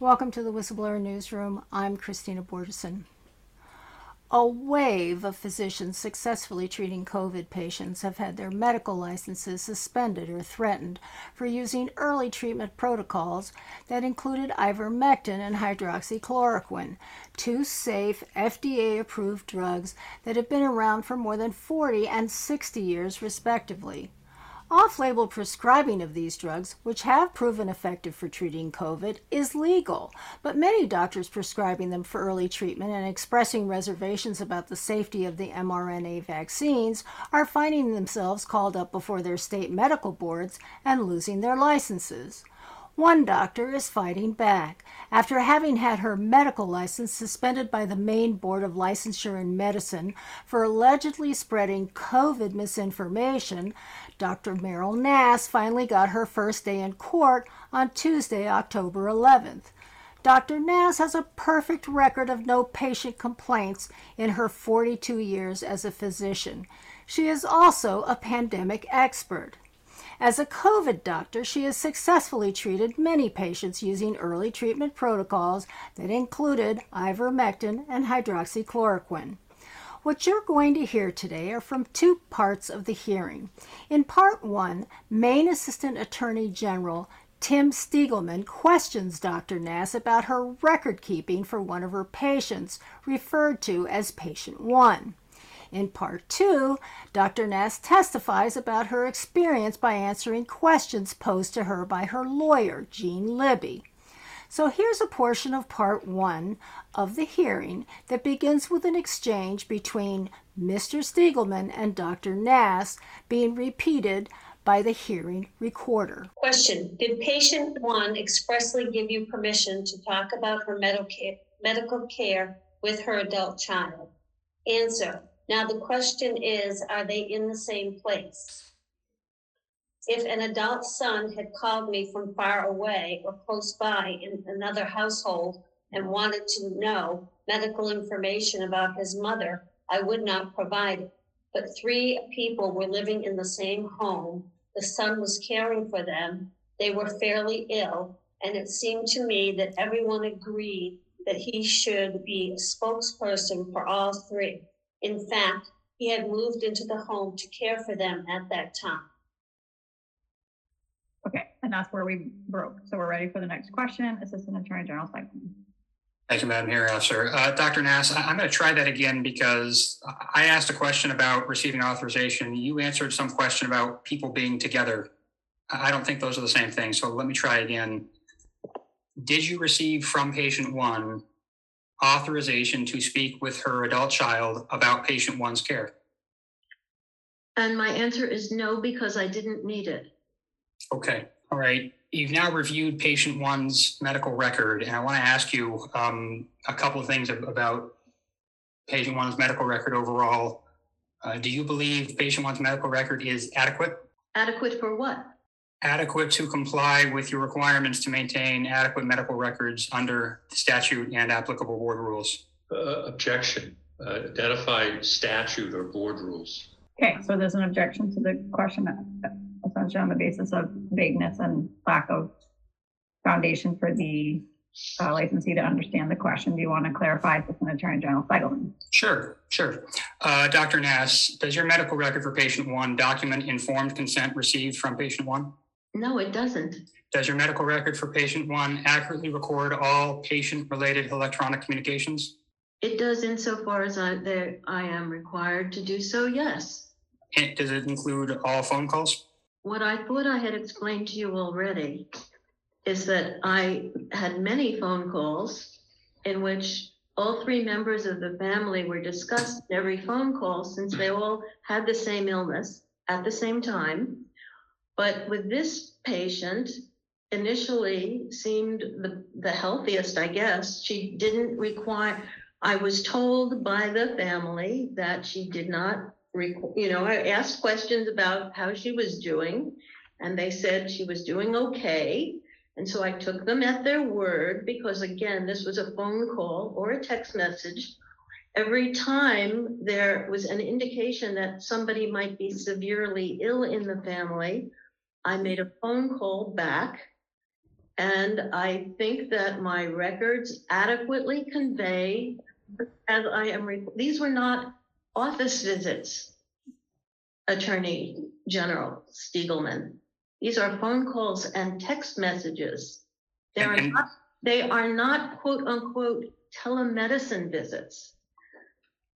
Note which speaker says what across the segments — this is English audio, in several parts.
Speaker 1: Welcome to the Whistleblower Newsroom. I'm Christina Borgeson. A wave of physicians successfully treating COVID patients have had their medical licenses suspended or threatened for using early treatment protocols that included ivermectin and hydroxychloroquine, two safe FDA approved drugs that have been around for more than 40 and 60 years, respectively. Off label prescribing of these drugs, which have proven effective for treating COVID, is legal, but many doctors prescribing them for early treatment and expressing reservations about the safety of the mRNA vaccines are finding themselves called up before their state medical boards and losing their licenses. One doctor is fighting back. After having had her medical license suspended by the Maine Board of Licensure in Medicine for allegedly spreading COVID misinformation, Dr. Meryl Nass finally got her first day in court on Tuesday, October 11th. Dr. Nass has a perfect record of no patient complaints in her 42 years as a physician. She is also a pandemic expert. As a COVID doctor, she has successfully treated many patients using early treatment protocols that included ivermectin and hydroxychloroquine. What you're going to hear today are from two parts of the hearing. In part one, Maine Assistant Attorney General Tim Stiegelman questions Dr. Nass about her record keeping for one of her patients, referred to as Patient 1. In part two, Dr. Nass testifies about her experience by answering questions posed to her by her lawyer, Gene Libby. So here's a portion of part one of the hearing that begins with an exchange between Mr. Stiegelman and Dr. Nass being repeated by the hearing recorder.
Speaker 2: Question Did patient one expressly give you permission to talk about her medical care, medical care with her adult child? Answer now, the question is, are they in the same place? If an adult son had called me from far away or close by in another household and wanted to know medical information about his mother, I would not provide it. But three people were living in the same home. The son was caring for them. They were fairly ill. And it seemed to me that everyone agreed that he should be a spokesperson for all three. In fact, he had moved into the home to care for them at that time.
Speaker 3: Okay, and that's where we broke. So we're ready for the next question. Assistant Attorney General Stiegelman.
Speaker 4: Thank you, Madam Hearing Officer. Uh, Dr. Nass, I- I'm going to try that again because I asked a question about receiving authorization. You answered some question about people being together. I I don't think those are the same thing. So let me try again. Did you receive from patient one authorization to speak with her adult child about patient one's care?
Speaker 2: And my answer is no, because I didn't need it.
Speaker 4: Okay, all right. You've now reviewed patient one's medical record, and I want to ask you um, a couple of things about patient one's medical record overall. Uh, do you believe patient one's medical record is adequate?
Speaker 2: Adequate for what?
Speaker 4: Adequate to comply with your requirements to maintain adequate medical records under the statute and applicable board rules?
Speaker 5: Uh, objection, uh, identify statute or board rules.
Speaker 3: Okay, so there's an objection to the question essentially on the basis of vagueness and lack of foundation for the uh, licensee to understand the question. Do you want to clarify, Assistant Attorney General Stiegelman?
Speaker 4: Sure, sure. Uh, Dr. Nass, does your medical record for patient one document informed consent received from patient one?
Speaker 2: No, it doesn't.
Speaker 4: Does your medical record for patient one accurately record all patient-related electronic communications?
Speaker 2: It does insofar as I, there, I am required to do so, yes.
Speaker 4: And does it include all phone calls?
Speaker 2: What I thought I had explained to you already is that I had many phone calls in which all three members of the family were discussed every phone call since they all had the same illness at the same time. But with this patient, initially seemed the, the healthiest, I guess. She didn't require, I was told by the family that she did not, you know, I asked questions about how she was doing, and they said she was doing okay. And so I took them at their word because, again, this was a phone call or a text message. Every time there was an indication that somebody might be severely ill in the family, I made a phone call back And I think that my records adequately convey, as I am, these were not office visits, Attorney General Stiegelman. These are phone calls and text messages. They are
Speaker 4: And-
Speaker 2: not, they are not quote unquote telemedicine visits.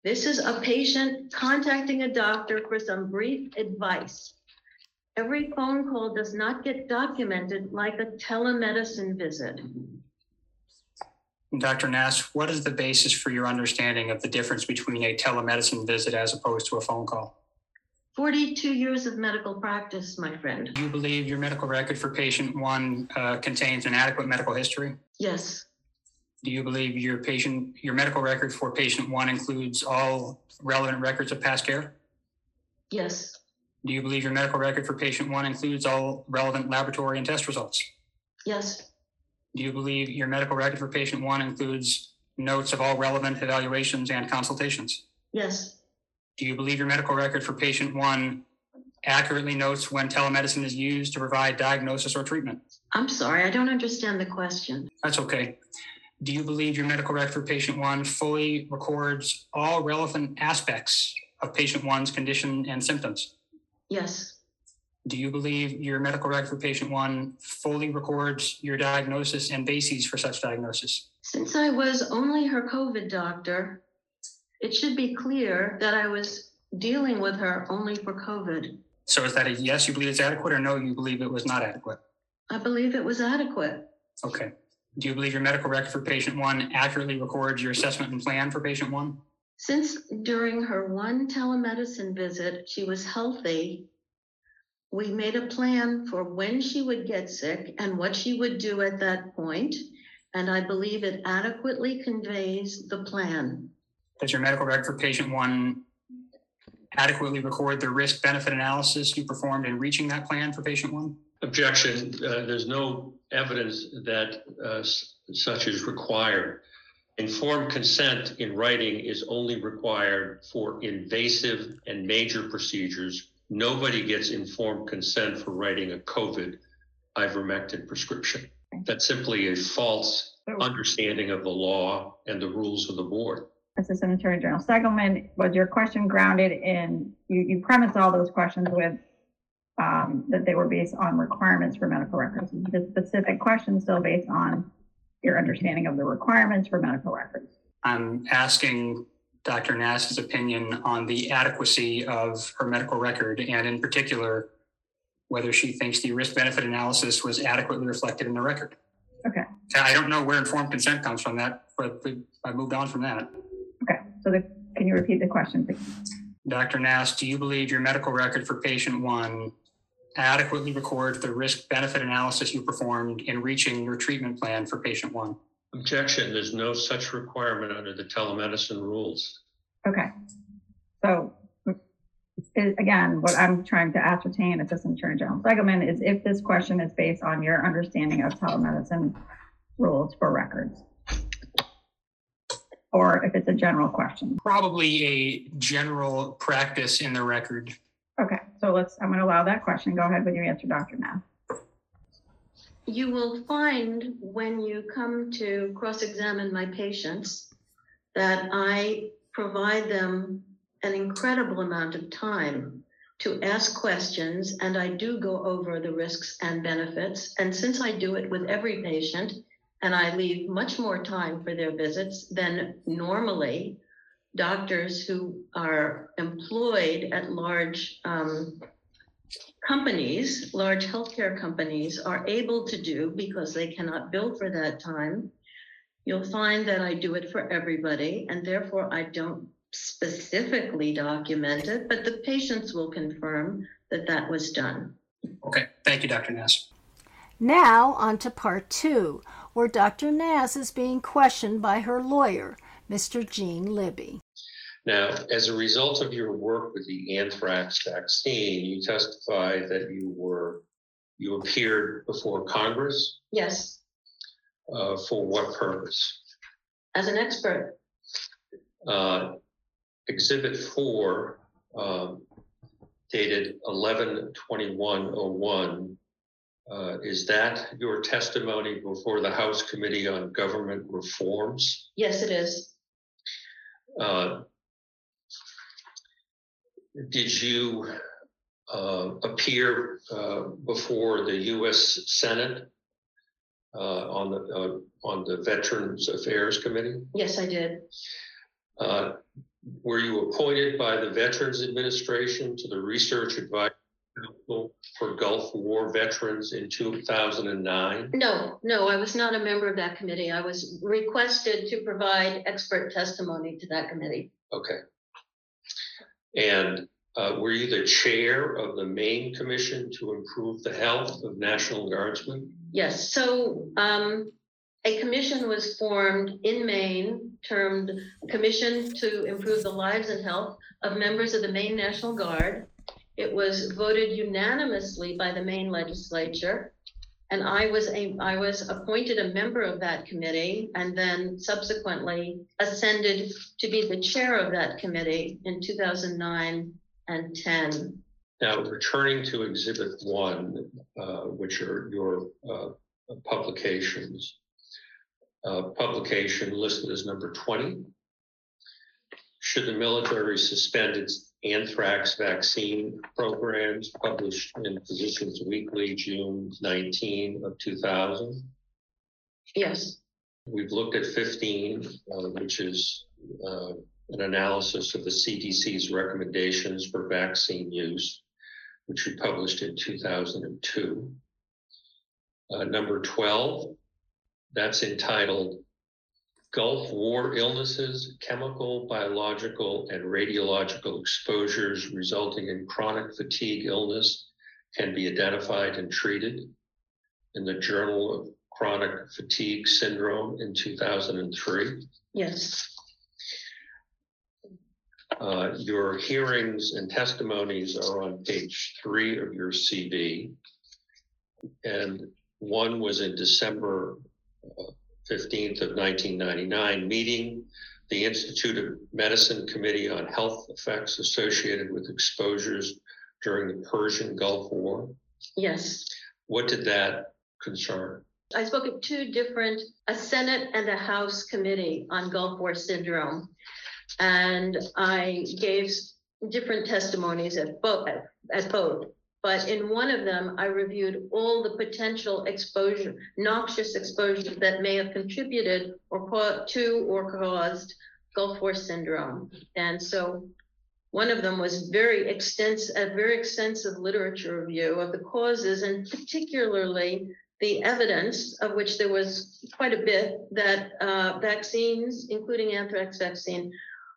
Speaker 2: This is a patient contacting a doctor for some brief advice. Every phone call does not get documented like a telemedicine visit.
Speaker 4: Dr. Nass, what is the basis for your understanding of the difference between a telemedicine visit as opposed to a phone call?
Speaker 2: 42 years of medical practice, my friend.
Speaker 4: Do you believe your medical record for patient one uh, contains an adequate medical history?
Speaker 2: Yes,
Speaker 4: Do you believe your patient, your medical record for patient one includes all relevant records of past care?
Speaker 2: yes,
Speaker 4: Do you believe your medical record for patient one includes all relevant laboratory and test results?
Speaker 2: yes,
Speaker 4: Do you believe your medical record for patient one includes notes of all relevant evaluations and consultations?
Speaker 2: yes,
Speaker 4: Do you believe your medical record for patient one accurately notes when telemedicine is used to provide diagnosis or treatment?
Speaker 2: I'm sorry, I don't understand the question.
Speaker 4: That's okay. Do you believe your medical record for patient one fully records all relevant aspects of patient one's condition and symptoms?
Speaker 2: Yes,
Speaker 4: Do you believe your medical record for patient one fully records your diagnosis and bases for such diagnosis?
Speaker 2: since I was only her COVID doctor, it should be clear that I was dealing with her only for COVID.
Speaker 4: So is that a yes, you believe it's adequate, or no, you believe it was not adequate?
Speaker 2: I believe it was adequate.
Speaker 4: Okay. Do you believe your medical record for patient one accurately records your assessment and plan for patient one?
Speaker 2: Since during her one telemedicine visit, she was healthy, we made a plan for when she would get sick and what she would do at that point, And I believe it adequately conveys the plan.
Speaker 4: Does your medical record for patient one adequately record the risk benefit analysis you performed in reaching that plan for patient one?
Speaker 5: Objection, uh, there's no evidence that uh, s- such is required. Informed consent in writing is only required for invasive and major procedures. Nobody gets informed consent for writing a COVID ivermectin prescription. That's simply a false understanding of the law and the rules of the board.
Speaker 3: Assistant Attorney General Stegelman, was your question grounded in, you, you premised all those questions with um, that they were based on requirements for medical records. Is The specific question still based on your understanding of the requirements for medical records.
Speaker 4: I'm asking Dr. Nass's opinion on the adequacy of her medical record and in particular, whether she thinks the risk benefit analysis was adequately reflected in the record.
Speaker 3: Okay.
Speaker 4: I don't know where informed consent comes from that, but I moved on from that.
Speaker 3: Okay, so the, can you repeat the question, please?
Speaker 4: Dr. Nass, do you believe your medical record for patient one adequately records the risk benefit analysis you performed in reaching your treatment plan for patient one?
Speaker 5: Objection, there's no such requirement under the telemedicine rules.
Speaker 3: Okay. So, i- again, what I'm trying to ascertain, Assistant Attorney General Stegelman, is if this question is based on your understanding of telemedicine rules for records. Or if it's a general question.
Speaker 4: Probably a general practice in the record.
Speaker 3: Okay, so let's, I'm gonna allow that question. Go ahead with your answer, Dr. Nass.
Speaker 2: You will find when you come to cross-examine my patients that I provide them an incredible amount of time to ask questions, and I do go over the risks and benefits. And since I do it with every patient, and I leave much more time for their visits than normally, doctors who are employed at large um, companies, large healthcare companies are able to do because they cannot bill for that time. You'll find that I do it for everybody and therefore I don't specifically document it, but the patients will confirm that that was done.
Speaker 4: Okay, thank you, Dr. Nass.
Speaker 1: Now, on to part two, where Dr. Nass is being questioned by her lawyer, Mr. Gene Libby.
Speaker 5: Now, as a result of your work with the anthrax vaccine, you testified that you were, you appeared before Congress.
Speaker 2: Yes,
Speaker 5: Uh, for what purpose?
Speaker 2: as an expert,
Speaker 5: Uh, Exhibit four, um, dated eleven twenty-one oh one, Uh, Is that your testimony before the House Committee on Government Reforms?
Speaker 2: Yes, it is.
Speaker 5: Uh, Did you uh, appear uh, before the U.S. Senate uh, on the, uh, on the Veterans Affairs Committee?
Speaker 2: Yes, I did.
Speaker 5: Uh, Were you appointed by the Veterans Administration to the Research Advisory Council for Gulf War Veterans in 2009?
Speaker 2: No, no, I was not a member of that committee. I was requested to provide expert testimony to that committee.
Speaker 5: Okay. And uh, were you the chair of the Maine Commission to improve the health of National Guardsmen?
Speaker 2: Yes, so um, a commission was formed in Maine termed Commission to Improve the Lives and Health of Members of the Maine National Guard. It was voted unanimously by the Maine legislature. And I was a, I was appointed a member of that committee and then subsequently ascended to be the chair of that committee in 2009 and 10.
Speaker 5: Now, returning to Exhibit 1, uh, which are your uh, publications. uh, Publication listed as number 20. Should the military suspend its anthrax vaccine programs published in Physicians Weekly, June 19 of 2000?
Speaker 2: Yes,
Speaker 5: We've looked at 15, uh, which is uh, an analysis of the CDC's recommendations for vaccine use, which we published in 2002. Uh, Number 12, that's entitled Gulf War Illnesses, Chemical, Biological, and Radiological Exposures Resulting in Chronic Fatigue Illness Can Be Identified and Treated in the Journal of Chronic Fatigue Syndrome in 2003.
Speaker 2: yes,
Speaker 5: Uh, Your hearings and testimonies are on page three of your CV. And one was in December uh, 15th of 1999, meeting the Institute of Medicine Committee on Health Effects Associated with Exposures during the Persian Gulf War.
Speaker 2: yes.
Speaker 5: What did that concern?
Speaker 2: I spoke at two different, a Senate and a House committee on Gulf War syndrome. And I gave different testimonies at both, at both. But in one of them, I reviewed all the potential exposure, noxious exposures that may have contributed or to or caused Gulf War syndrome. And so one of them was very extensive, a very extensive literature review of the causes and particularly the evidence of which there was quite a bit that uh, vaccines, including anthrax vaccine,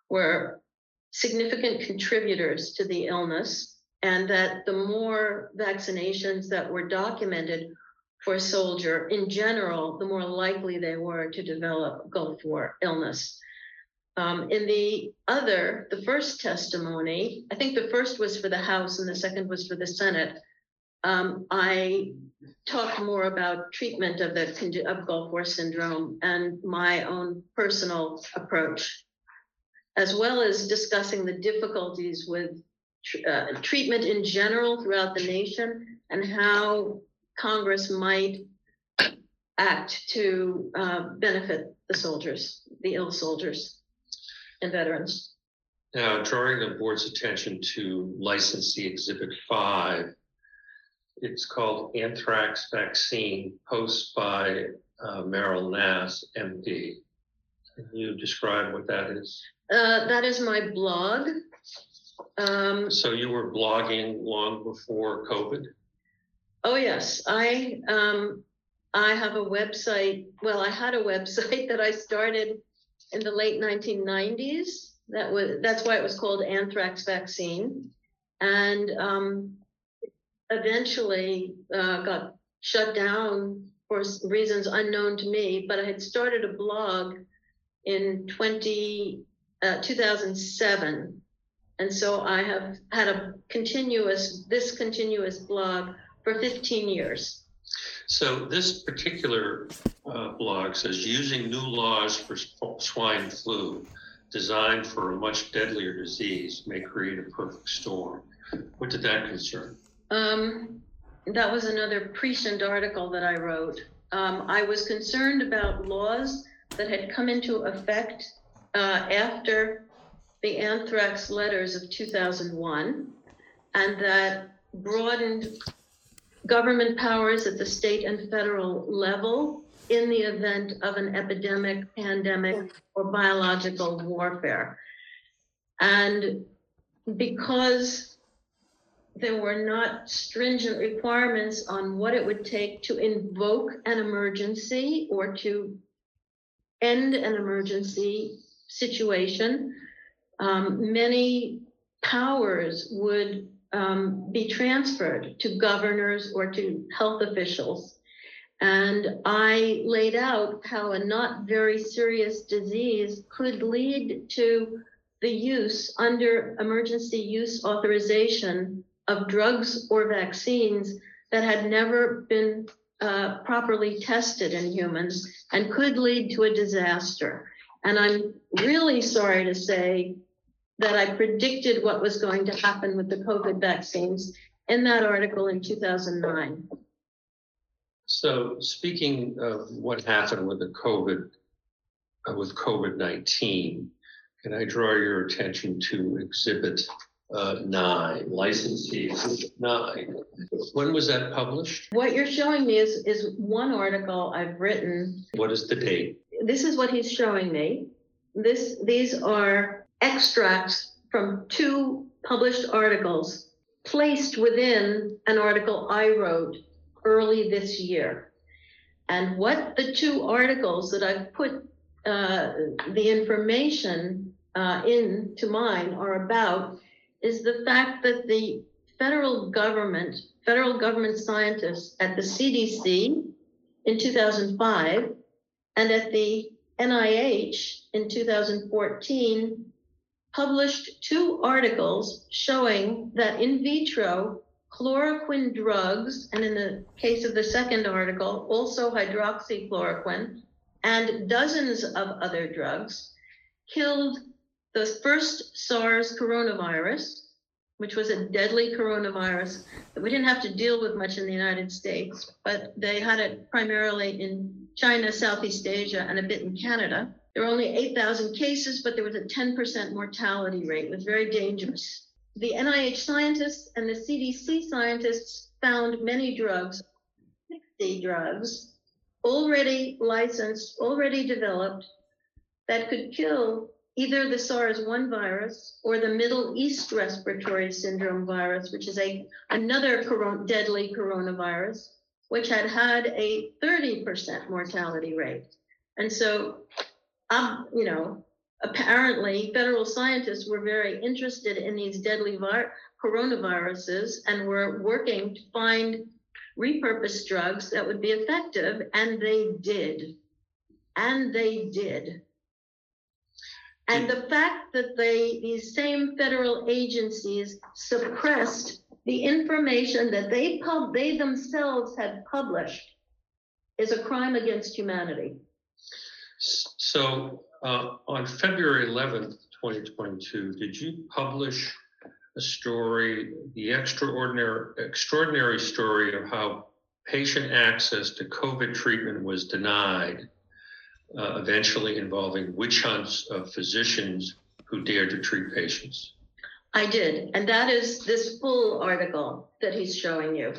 Speaker 2: were significant contributors to the illness, and that the more vaccinations that were documented for a soldier in general, the more likely they were to develop Gulf War illness. Um, in the other, the first testimony, I think the first was for the House and the second was for the Senate. Um, I talked more about treatment of the of Gulf War syndrome and my own personal approach, as well as discussing the difficulties with tr- uh, treatment in general throughout the nation and how Congress might act to uh, benefit the soldiers, the ill soldiers and veterans.
Speaker 5: Now, drawing the board's attention to licensee exhibit five, it's called anthrax vaccine post by uh, Meryl Nass, MD. Can you describe what that is?
Speaker 2: Uh, that is my blog. Um,
Speaker 5: So you were blogging long before COVID?
Speaker 2: oh yes, I, um, I have a website. Well, I had a website that I started in the late nineteen nineties. That was, that's why it was called Anthrax Vaccine. And, um, eventually, uh, got shut down for s- reasons unknown to me, but I had started a blog in twenty, uh, two thousand seven. And so I have had a continuous, this continuous blog for 15 years.
Speaker 5: So this particular uh, blog says, using new laws for swine flu designed for a much deadlier disease may create a perfect storm. What did that concern?
Speaker 2: Um, that was another prescient article that I wrote. Um, I was concerned about laws that had come into effect uh, after the anthrax letters of 2001 and that broadened government powers at the state and federal level in the event of an epidemic, pandemic, or biological warfare. And because there were not stringent requirements on what it would take to invoke an emergency or to end an emergency situation, um, many powers would um, be transferred to governors or to health officials. And I laid out how a not very serious disease could lead to the use under emergency use authorization of drugs or vaccines that had never been uh, properly tested in humans and could lead to a disaster. And I'm really sorry to say that I predicted what was going to happen with the COVID vaccines in that article in 2009.
Speaker 5: So speaking of what happened with the COVID, uh, with COVID-19, can I draw your attention to exhibit uh, nine, licensee exhibit nine? When was that published?
Speaker 2: What you're showing me is, is one article I've written.
Speaker 5: What is the date?
Speaker 2: This is what he's showing me. This, these are extracts from two published articles placed within an article I wrote early this year. And what the two articles that I've put uh, the information uh, into mine are about is the fact that the federal government, federal government scientists at the CDC in 2005 and at the NIH in 2014 published two articles showing that in vitro chloroquine drugs, and in the case of the second article, also hydroxychloroquine, and dozens of other drugs, killed the first SARS coronavirus, which was a deadly coronavirus that we didn't have to deal with much in the United States, but they had it primarily in China, Southeast Asia, and a bit in Canada. There were only 8,000 cases, but there was a 10% mortality rate. It was very dangerous. The NIH scientists and the CDC scientists found many drugs, 60 drugs, already licensed, already developed, that could kill either the SARS-1 virus or the Middle East respiratory syndrome virus, which is a another coron- deadly coronavirus, which had had a 30% mortality rate. And so, um, you know, apparently federal scientists were very interested in these deadly vi- coronaviruses and were working to find repurposed drugs that would be effective, and they did. And they did. And the fact that they, these same federal agencies suppressed the information that they pub, they themselves had published is a crime against humanity.
Speaker 5: So uh, on February 11th, 2022, did you publish a story, the extraordinary, extraordinary story of how patient access to COVID treatment was denied, uh, eventually involving witch hunts of physicians who dared to treat patients?
Speaker 2: I did, and that is this full article that he's showing you,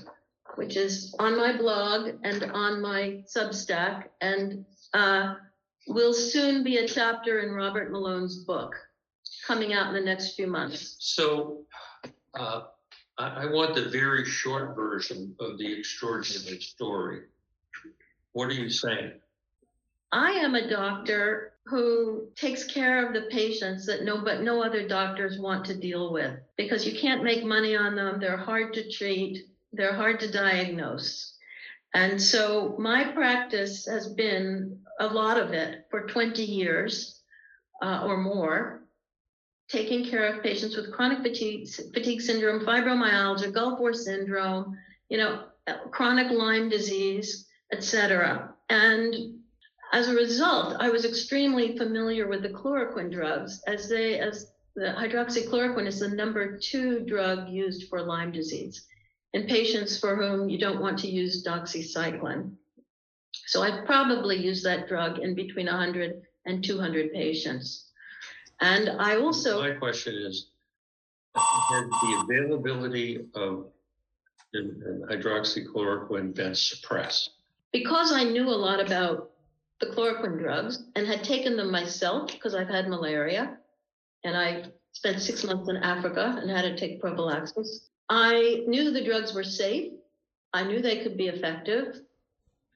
Speaker 2: which is on my blog and on my Substack, and uh, will soon be a chapter in Robert Malone's book coming out in the next few months.
Speaker 5: So uh, I, I want the very short version of the extraordinary story. What are you saying?
Speaker 2: I am a doctor who takes care of the patients that no but no other doctors want to deal with because you can't make money on them they're hard to treat they're hard to diagnose and so my practice has been a lot of it for 20 years uh, or more taking care of patients with chronic fatigue, fatigue syndrome fibromyalgia gulf war syndrome you know chronic lyme disease etc and as a result, I was extremely familiar with the chloroquine drugs as they as the hydroxychloroquine is the number two drug used for Lyme disease. In patients for whom you don't want to use doxycycline. So I've probably used that drug in between 100 and 200 patients. And I also.
Speaker 5: My question is, has the availability of hydroxychloroquine been suppressed?
Speaker 2: because I knew a lot about the chloroquine drugs and had taken them myself because I've had malaria and I spent six months in Africa and had to take prophylaxis, I knew the drugs were safe. I knew they could be effective.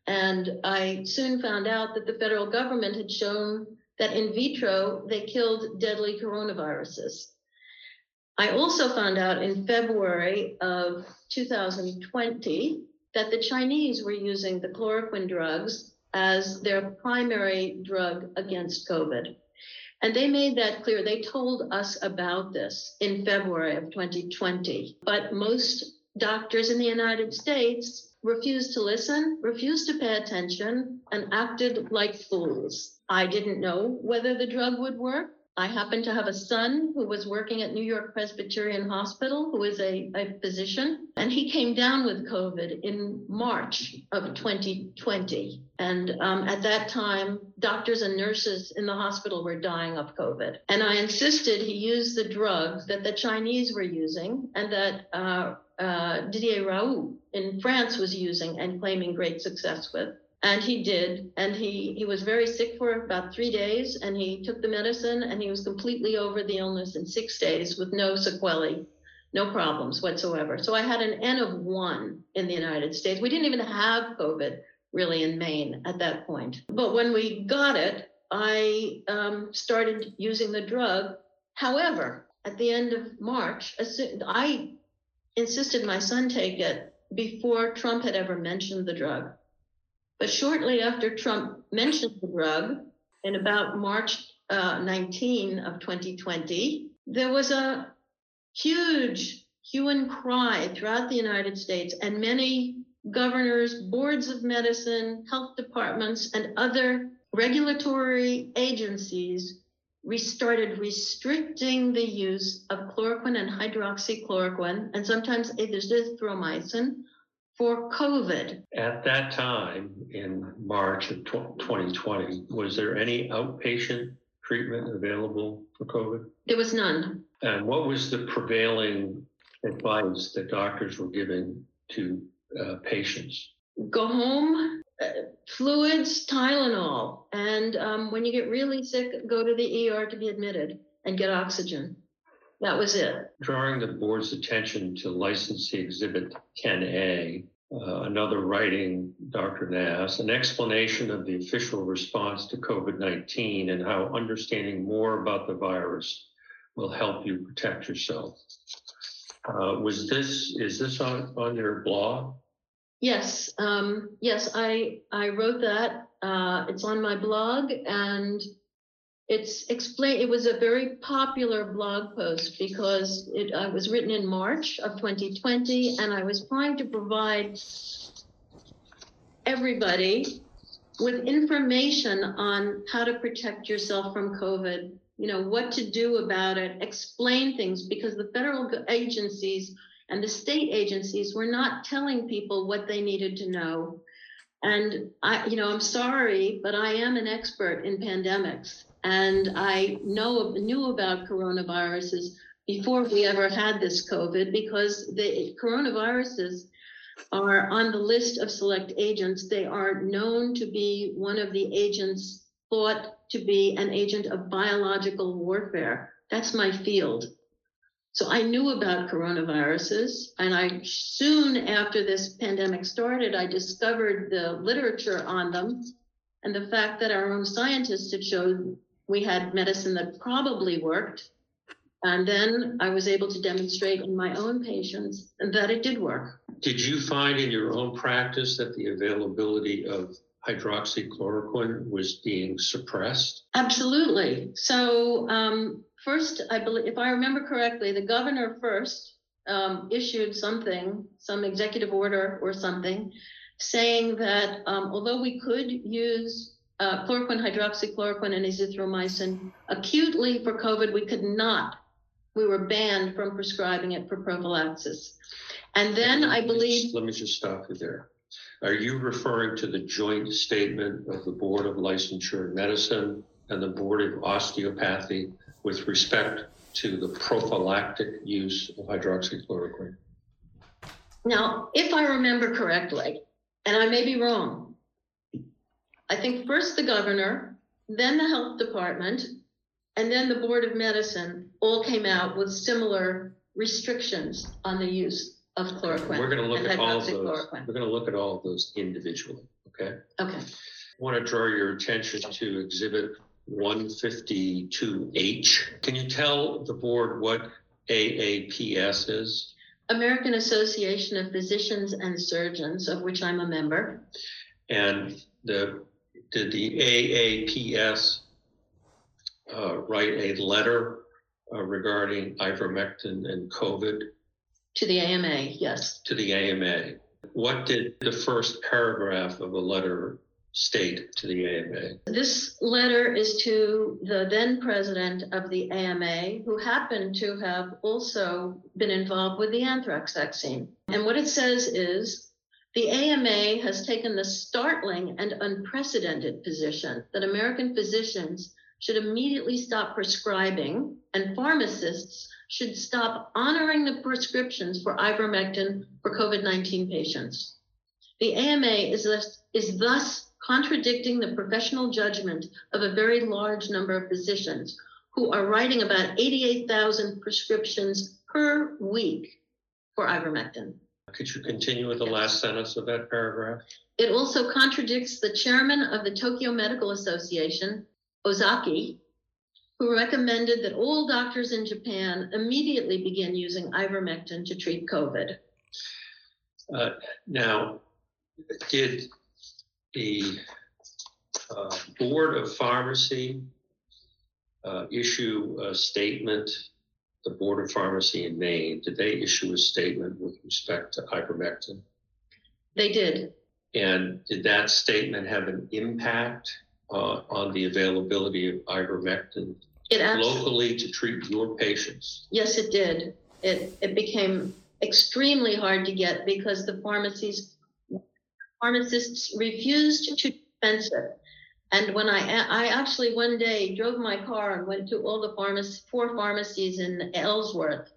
Speaker 2: And I soon found out that the federal government had shown that in vitro they killed deadly coronaviruses. I also found out in February of 2020 that the Chinese were using the chloroquine drugs as their primary drug against COVID. And they made that clear. They told us about this in February of 2020. But most doctors in the United States refused to listen, refused to pay attention, and acted like fools. I didn't know whether the drug would work. I happen to have a son who was working at New York Presbyterian Hospital, who is a, a physician, and he came down with COVID in March of 2020. And um, at that time, doctors and nurses in the hospital were dying of COVID. And I insisted he use the drugs that the Chinese were using and that uh, uh, Didier Raoult in France was using and claiming great success with. And he did. And he, he was very sick for about three days and he took the medicine and he was completely over the illness in six days with no sequelae, no problems whatsoever. So I had an N of one in the United States. We didn't even have COVID really in Maine at that point. But when we got it, I um, started using the drug. However, at the end of March, I insisted my son take it before Trump had ever mentioned the drug. But shortly after Trump mentioned the drug, in about March uh, 19 of 2020, there was a huge hue and cry throughout the United States, and many governors, boards of medicine, health departments, and other regulatory agencies restarted restricting the use of chloroquine and hydroxychloroquine, and sometimes azithromycin for COVID.
Speaker 5: At that time, in March of 2020, was there any outpatient treatment available for COVID?
Speaker 2: There was none.
Speaker 5: And what was the prevailing advice that doctors were giving to uh, patients?
Speaker 2: Go home, uh, fluids, Tylenol. And um, when you get really sick, go to the ER to be admitted and get oxygen. That was it.
Speaker 5: Drawing the board's attention to licensee exhibit 10A, uh, another writing, Dr. Nass, an explanation of the official response to COVID 19 and how understanding more about the virus will help you protect yourself. Uh, was this, is this on, on your blog?
Speaker 2: Yes, um, yes, I I wrote that. Uh, it's on my blog, and it's explain. It was a very popular blog post because it uh, was written in March of 2020, and I was trying to provide everybody with information on how to protect yourself from COVID. You know what to do about it. Explain things because the federal agencies and the state agencies were not telling people what they needed to know. And I, you know, I'm sorry, but I am an expert in pandemics, and I know knew about coronaviruses before we ever had this COVID because the coronaviruses are on the list of select agents. They are known to be one of the agents thought to be an agent of biological warfare. That's my field. So I knew about coronaviruses, and I soon after this pandemic started, I discovered the literature on them and the fact that our own scientists had showed we had medicine that probably worked. And then I was able to demonstrate in my own patients that it did work.
Speaker 5: Did you find in your own practice that the availability of hydroxychloroquine was being suppressed?
Speaker 2: Absolutely. So um, first, I believe, if I remember correctly, the governor first um, issued something, some executive order or something, saying that um, although we could use uh, chloroquine, hydroxychloroquine, and azithromycin acutely for COVID, we could not. We were banned from prescribing it for prophylaxis. And then I
Speaker 5: Let me just-
Speaker 2: believe,
Speaker 5: Let me just stop you there. Are you referring to the joint statement of the Board of Licensure in Medicine and the Board of Osteopathy with respect to the prophylactic use of hydroxychloroquine?
Speaker 2: now, if I remember correctly, and I may be wrong, I think first the governor, then the health department, and then the Board of Medicine all came out with similar restrictions on the use of chloroquine.
Speaker 5: We're gonna look at all of those,
Speaker 2: hydroxychloroquine.
Speaker 5: we're gonna look at all of those individually, okay?
Speaker 2: Okay,
Speaker 5: Want to draw your attention to Exhibit 152H. Can you tell the board what AAPS is?
Speaker 2: American Association of Physicians and Surgeons, of which I'm a member.
Speaker 5: And the, did the AAPS uh, write a letter uh, regarding ivermectin and COVID
Speaker 2: To the AMA, yes.
Speaker 5: to the AMA? What did the first paragraph of the letter state to the AMA?
Speaker 2: This letter is to the then president of the AMA, who happened to have also been involved with the anthrax vaccine. And what it says is the AMA has taken the startling and unprecedented position that American physicians should immediately stop prescribing and pharmacists should stop honoring the prescriptions for ivermectin for COVID 19 patients. The AMA is thus, is thus contradicting the professional judgment of a very large number of physicians who are writing about 88,000 prescriptions per week for ivermectin.
Speaker 5: Could you continue with the last sentence of that paragraph?
Speaker 2: It also contradicts the chairman of the Tokyo Medical Association, Ozaki, who recommended that all doctors in Japan immediately begin using ivermectin to treat COVID.
Speaker 5: Uh, Now, did the uh, Board of Pharmacy uh, issue a statement, the Board of Pharmacy in Maine, did they issue a statement with respect to ivermectin?
Speaker 2: They did.
Speaker 5: And did that statement have an impact uh, on the availability of ivermectin
Speaker 2: It
Speaker 5: locally to treat your patients?
Speaker 2: yes, it did. It, it became extremely hard to get because the pharmacies, pharmacists refused to dispense it. And when I, I actually one day drove my car and went to all the pharmacies, four pharmacies in Ellsworth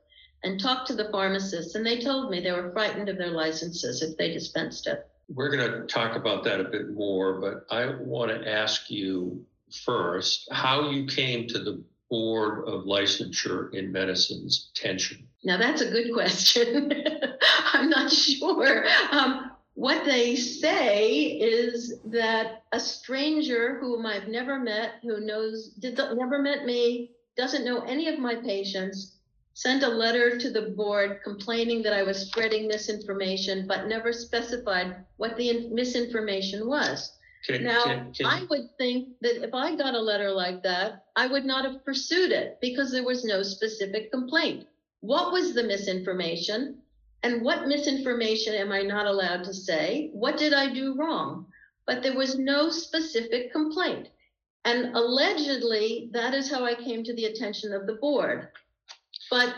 Speaker 2: and talked to the pharmacists, and they told me they were frightened of their licenses if they dispensed it.
Speaker 5: We're going to talk about that a bit more, but I want to ask you first how you came to the Board of Licensure in Medicine's attention.
Speaker 2: Now that's a good question. I'm not sure. Um, what they say is that a stranger whom I've never met, who knows, did never met me, doesn't know any of my patients, sent a letter to the board complaining that I was spreading misinformation, but never specified what the in- misinformation was.
Speaker 5: Can,
Speaker 2: Now,
Speaker 5: can, can,
Speaker 2: I would think that if I got a letter like that, I would not have pursued it because there was no specific complaint. What was the misinformation? And what misinformation am I not allowed to say? What did I do wrong? But there was no specific complaint. And allegedly, that is how I came to the attention of the board. But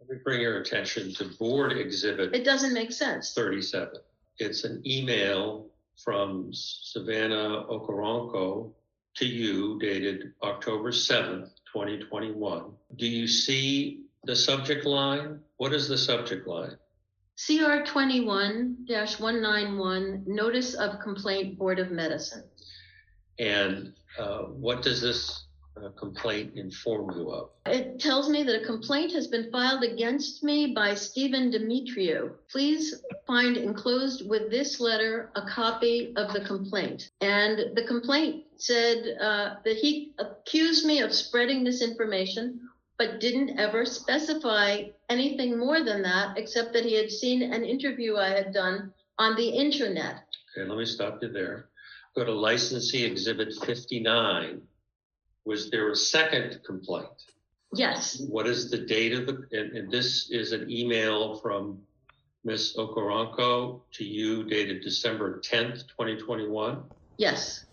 Speaker 5: let me bring your attention to Board Exhibit
Speaker 2: it doesn't make sense.
Speaker 5: 37. It's an email from Savannah Okoronkwo to you dated October 7th, 2021. Do you see the subject line? What is the subject line?
Speaker 2: CR twenty-one one nine one, Notice of Complaint Board of Medicine.
Speaker 5: And uh, what does this uh, complaint inform you of?
Speaker 2: It tells me that a complaint has been filed against me by Stephen Demetriou. Please find enclosed with this letter a copy of the complaint. And the complaint said uh, that he accused me of spreading misinformation, but didn't ever specify anything more than that, except that he had seen an interview I had done on the internet.
Speaker 5: Okay, let me stop you there. Go to licensee exhibit 59. Was there a second complaint?
Speaker 2: Yes,
Speaker 5: What is the date of the, and, and this is an email from Ms. Okoronkwo to you dated December 10th, 2021?
Speaker 2: yes.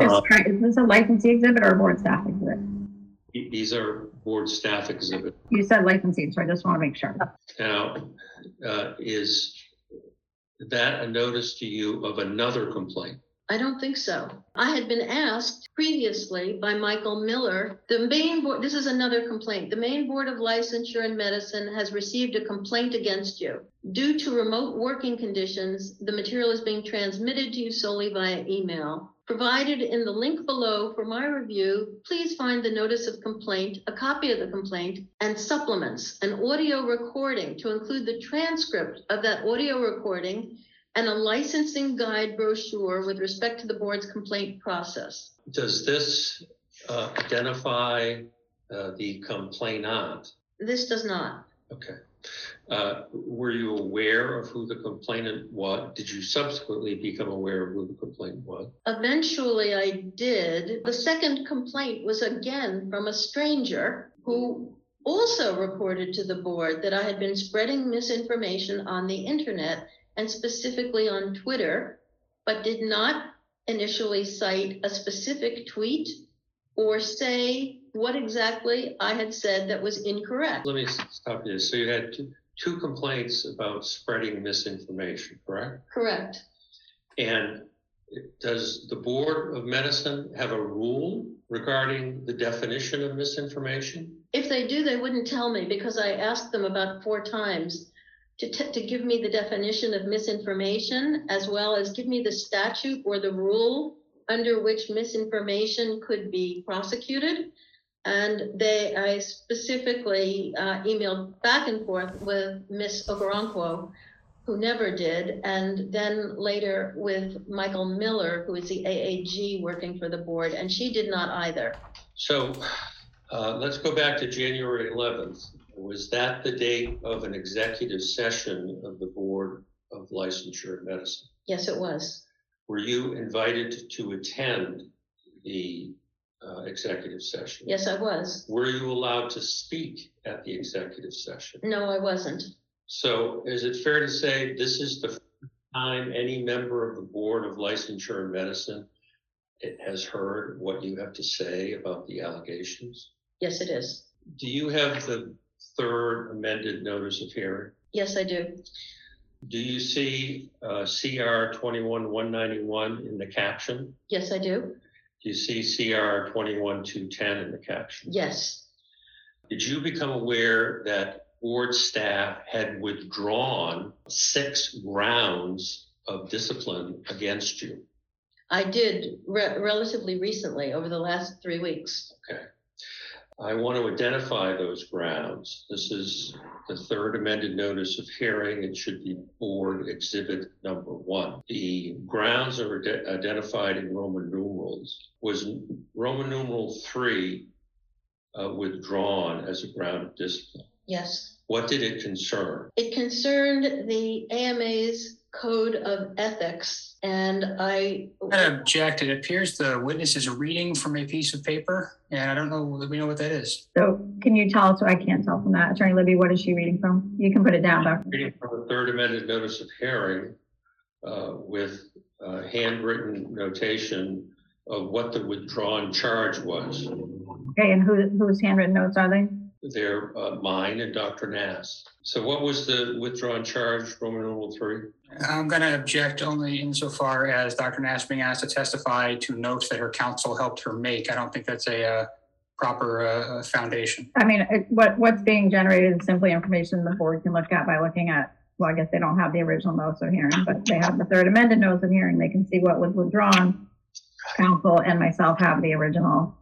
Speaker 3: Is
Speaker 5: Uh,
Speaker 3: is this a licensee exhibit or a board staff exhibit?
Speaker 5: These are board staff exhibits.
Speaker 3: You said licensing, so I just want to make sure.
Speaker 5: Now, uh, is that a notice to you of another complaint?
Speaker 2: I don't think so. I had been asked previously by Michael Miller, the Maine board, this is another complaint. The Maine Board of Licensure in Medicine has received a complaint against you. Due to remote working conditions, the material is being transmitted to you solely via email. Provided in the link below for my review, please find the notice of complaint, a copy of the complaint, and supplements, an audio recording to include the transcript of that audio recording and a licensing guide brochure with respect to the board's complaint process.
Speaker 5: Does this uh, identify uh, the complainant?
Speaker 2: This does not.
Speaker 5: Okay. Uh, Were you aware of who the complainant was? Did you subsequently become aware of who the complainant was?
Speaker 2: Eventually, I did. The second complaint was again from a stranger who also reported to the board that I had been spreading misinformation on the internet and specifically on Twitter, but did not initially cite a specific tweet or say what exactly I had said that was incorrect.
Speaker 5: Let me stop you. So you had two, two complaints about spreading misinformation, correct?
Speaker 2: Correct.
Speaker 5: And does the Board of Medicine have a rule regarding the definition of misinformation?
Speaker 2: If they do, they wouldn't tell me because I asked them about four times to, t- to give me the definition of misinformation as well as give me the statute or the rule under which misinformation could be prosecuted. And they, I specifically uh, emailed back and forth with Miss Okoronkwo, who never did, and then later with Michael Miller, who is the AAG working for the board, and she did not either.
Speaker 5: So uh, let's go back to January 11th. Was that the date of an executive session of the Board of Licensure in Medicine?
Speaker 2: Yes, it was.
Speaker 5: Were you invited to attend the uh, executive session?
Speaker 2: Yes, I was.
Speaker 5: Were you allowed to speak at the executive session?
Speaker 2: No, I wasn't.
Speaker 5: So is it fair to say this is the first time any member of the Board of Licensure in Medicine has heard what you have to say about the allegations?
Speaker 2: Yes, it is.
Speaker 5: Do you have the third amended notice of hearing?
Speaker 2: Yes, I do.
Speaker 5: Do you see uh, CR 21191 in the caption?
Speaker 2: Yes, I do.
Speaker 5: Do you see CR 21210 in the caption?
Speaker 2: Yes.
Speaker 5: Did you become aware that board staff had withdrawn six rounds of discipline against you?
Speaker 2: I did re- relatively recently, over the last three weeks.
Speaker 5: I want to identify those grounds. This is the third amended notice of hearing. It should be board exhibit number one. The grounds are ide- identified in Roman numerals. Was Roman numeral three uh, withdrawn as a ground of discipline?
Speaker 2: Yes.
Speaker 5: What did it concern?
Speaker 2: It concerned the AMA's code of ethics, and I.
Speaker 4: I object. It appears the witness is reading from a piece of paper, and I don't know that we know what that is.
Speaker 3: So can you tell us, I can't tell from that. Attorney Libby, what is she reading from? You can put it down, Doctor.
Speaker 5: Reading from the third amended notice of hearing uh, with uh, handwritten notation of what the withdrawn charge was.
Speaker 3: Okay, and who, whose handwritten notes are they?
Speaker 5: They're uh, mine and Dr. Nass. So what was the withdrawn charge, Roman numeral three?
Speaker 4: I'm going to object only insofar as Dr. Nass being asked to testify to notes that her counsel helped her make. I don't think that's a uh, proper uh, foundation.
Speaker 3: I mean, what, what's being generated is simply information the board can look at by looking at, well, I guess they don't have the original notice of hearing, but they have the third amended notice of hearing. They can see what was withdrawn. Counsel and myself have the original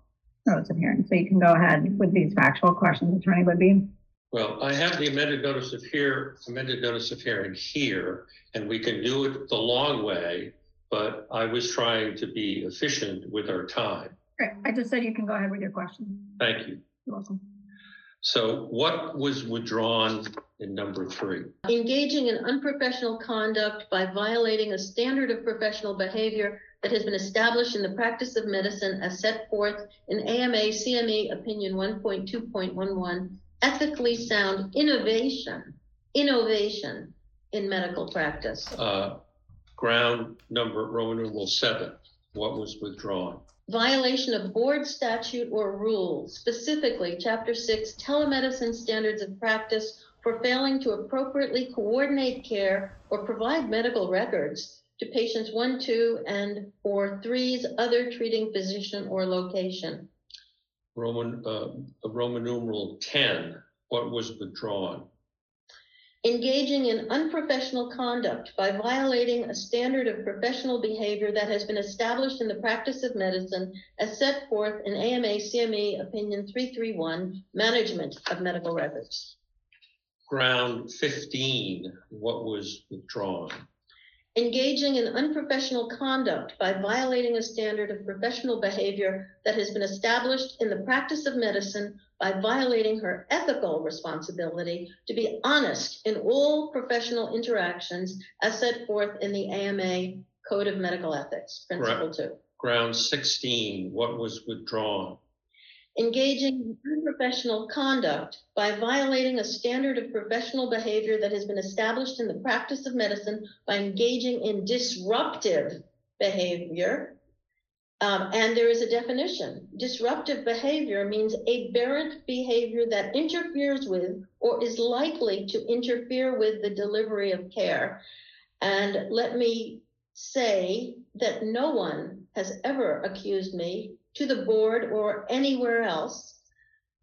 Speaker 3: notice of hearing. So you can go ahead with these factual questions, Attorney Libby.
Speaker 5: Well, I have the amended notice of here, amended notice of hearing here, and we can do it the long way, but I was trying to be efficient with our time.
Speaker 3: Great. I just said you can go ahead with your question.
Speaker 5: Thank you.
Speaker 3: You're welcome.
Speaker 5: So what was withdrawn in number three?
Speaker 2: Engaging in unprofessional conduct by violating a standard of professional behavior that has been established in the practice of medicine as set forth in AMA CME Opinion 1.2.11, ethically sound innovation, innovation in medical practice.
Speaker 5: Uh, Ground number, Roman numeral seven, what was withdrawn?
Speaker 2: violation of board statute or rule, specifically Chapter 6 telemedicine standards of practice for failing to appropriately coordinate care or provide medical records to patients 1, 2, and or 3's other treating physician or location.
Speaker 5: Roman, uh, Roman numeral ten, what was withdrawn?
Speaker 2: Engaging in unprofessional conduct by violating a standard of professional behavior that has been established in the practice of medicine as set forth in AMA CME Opinion 331, Management of Medical Records.
Speaker 5: Ground fifteen, what was withdrawn?
Speaker 2: Engaging in unprofessional conduct by violating a standard of professional behavior that has been established in the practice of medicine by violating her ethical responsibility to be honest in all professional interactions as set forth in the AMA Code of Medical Ethics, Principle 2.
Speaker 5: Ground sixteen, what was withdrawn?
Speaker 2: Engaging in unprofessional conduct by violating a standard of professional behavior that has been established in the practice of medicine by engaging in disruptive behavior. Um, and there is a definition. Disruptive behavior means aberrant behavior that interferes with or is likely to interfere with the delivery of care. And let me say that no one has ever accused me to the board or anywhere else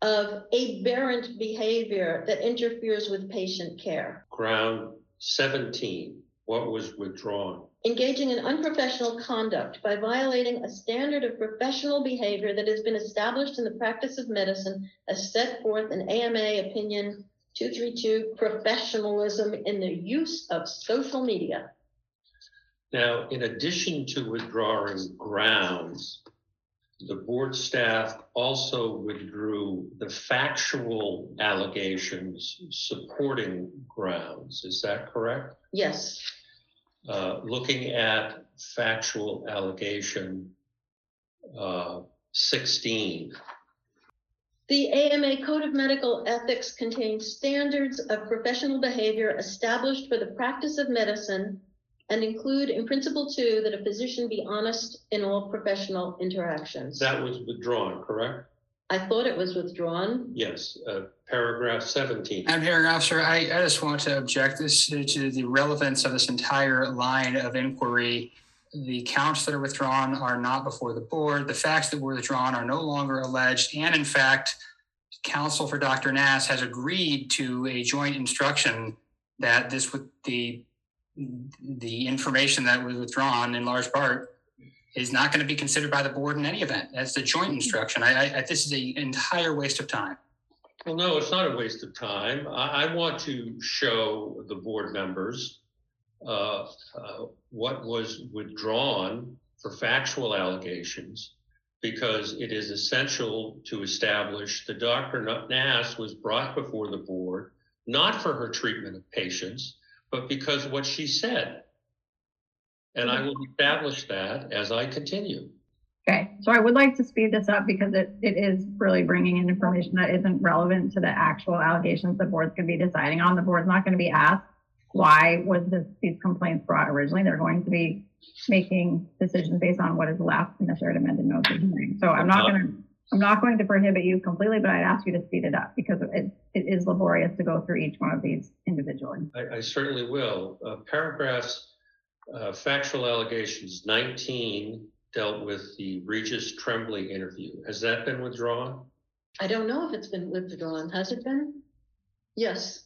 Speaker 2: of aberrant behavior that interferes with patient care.
Speaker 5: Ground seventeen, what was withdrawn?
Speaker 2: Engaging in unprofessional conduct by violating a standard of professional behavior that has been established in the practice of medicine as set forth in AMA Opinion 232, professionalism in the use of social media.
Speaker 5: Now, in addition to withdrawing grounds, the board staff also withdrew the factual allegations supporting grounds. Is that correct?
Speaker 2: Yes,
Speaker 5: Uh, looking at factual allegation uh, 16,
Speaker 2: The AMA Code of Medical Ethics contains standards of professional behavior established for the practice of medicine and include in principle two that a physician be honest in all professional interactions.
Speaker 5: that was withdrawn, correct?
Speaker 2: I thought it was withdrawn.
Speaker 5: Yes, uh, paragraph 17.
Speaker 4: Madam Hearing Officer, I, I just want to object this to, to the relevance of this entire line of inquiry. The counts that are withdrawn are not before the board. The facts that were withdrawn are no longer alleged. And in fact, counsel for Dr. Nass has agreed to a joint instruction that this would, the, the information that was withdrawn in large part is not going to be considered by the board in any event. That's a joint instruction. I, I, I- this is an entire waste of time.
Speaker 5: Well, no, it's not a waste of time. I, I want to show the board members uh, uh, what was withdrawn for factual allegations because it is essential to establish that Dr. Nass was brought before the board, not for her treatment of patients, but because what she said. And I will establish that as I continue.
Speaker 3: Okay, so I would like to speed this up because it, it is really bringing in information that isn't relevant to the actual allegations the board's gonna be deciding on. The board's not gonna be asked, why was this, these complaints brought originally? They're going to be making decisions based on what is left in the shared amended notice hearing. So I'm not gonna, I'm not going to prohibit you completely, but I'd ask you to speed it up because it, it is laborious to go through each one of these individually.
Speaker 5: I, I certainly will. Uh, paragraphs, uh, factual allegations 19 dealt with the Regis Tremblay interview. Has that been withdrawn?
Speaker 2: I don't know if it's been withdrawn. Has it been? Yes,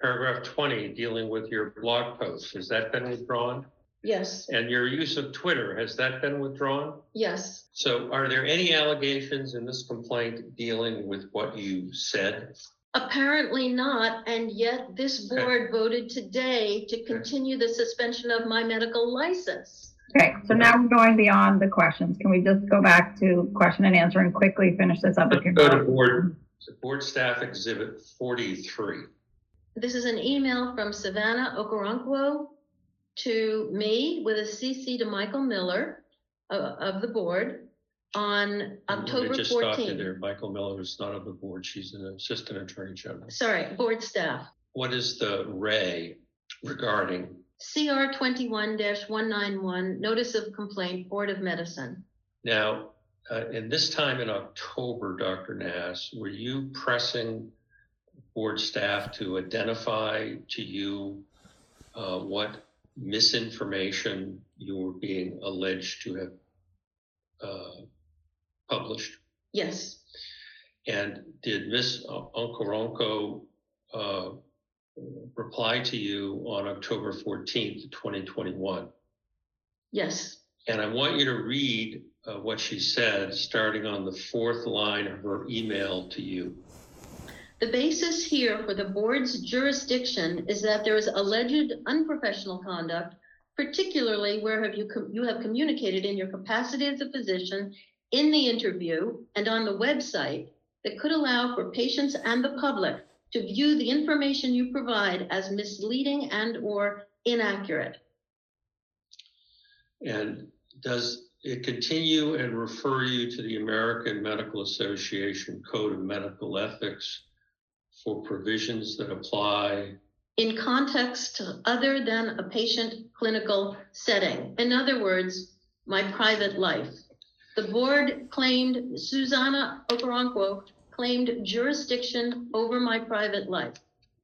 Speaker 5: Paragraph 20 dealing with your blog post. Has that been withdrawn?
Speaker 2: Yes,
Speaker 5: And your use of Twitter, has that been withdrawn?
Speaker 2: yes.
Speaker 5: So are there any allegations in this complaint dealing with what you said?
Speaker 2: Apparently not, and yet this
Speaker 5: Okay.
Speaker 2: board voted today to continue the suspension of my medical license.
Speaker 3: Okay, so now we're going beyond the questions. Can we just go back to question and answer and quickly finish this up?
Speaker 5: Let's go to board, board staff exhibit 43.
Speaker 2: This is an email from Savannah Okoronkwo to me with a CC to Michael Miller of, of the board on October
Speaker 5: just stop you
Speaker 2: 14th.
Speaker 5: there. Michael Miller is not on the board. She's an assistant attorney general.
Speaker 2: Sorry, board staff.
Speaker 5: What is the ray regarding?
Speaker 2: CR 21-191, notice of complaint, Board of Medicine.
Speaker 5: Now, uh, and this time in October, Dr. Nass, were you pressing board staff to identify to you uh, what misinformation you were being alleged to have uh, published?
Speaker 2: Yes,
Speaker 5: And did Ms. Okoronkwo uh, reply to you on October 14th, 2021?
Speaker 2: yes.
Speaker 5: And I want you to read uh, what she said, starting on the fourth line of her email to you.
Speaker 2: The basis here for the board's jurisdiction is that there is alleged unprofessional conduct, particularly where have you, com- you have communicated in your capacity as a physician in the interview and on the website that could allow for patients and the public to view the information you provide as misleading and or inaccurate.
Speaker 5: And does it continue and refer you to the American Medical Association Code of Medical Ethics for provisions that apply?
Speaker 2: in context other than a patient clinical setting. In other words, my private life. The board claimed, Susanna Okoronkwo claimed jurisdiction over my private life.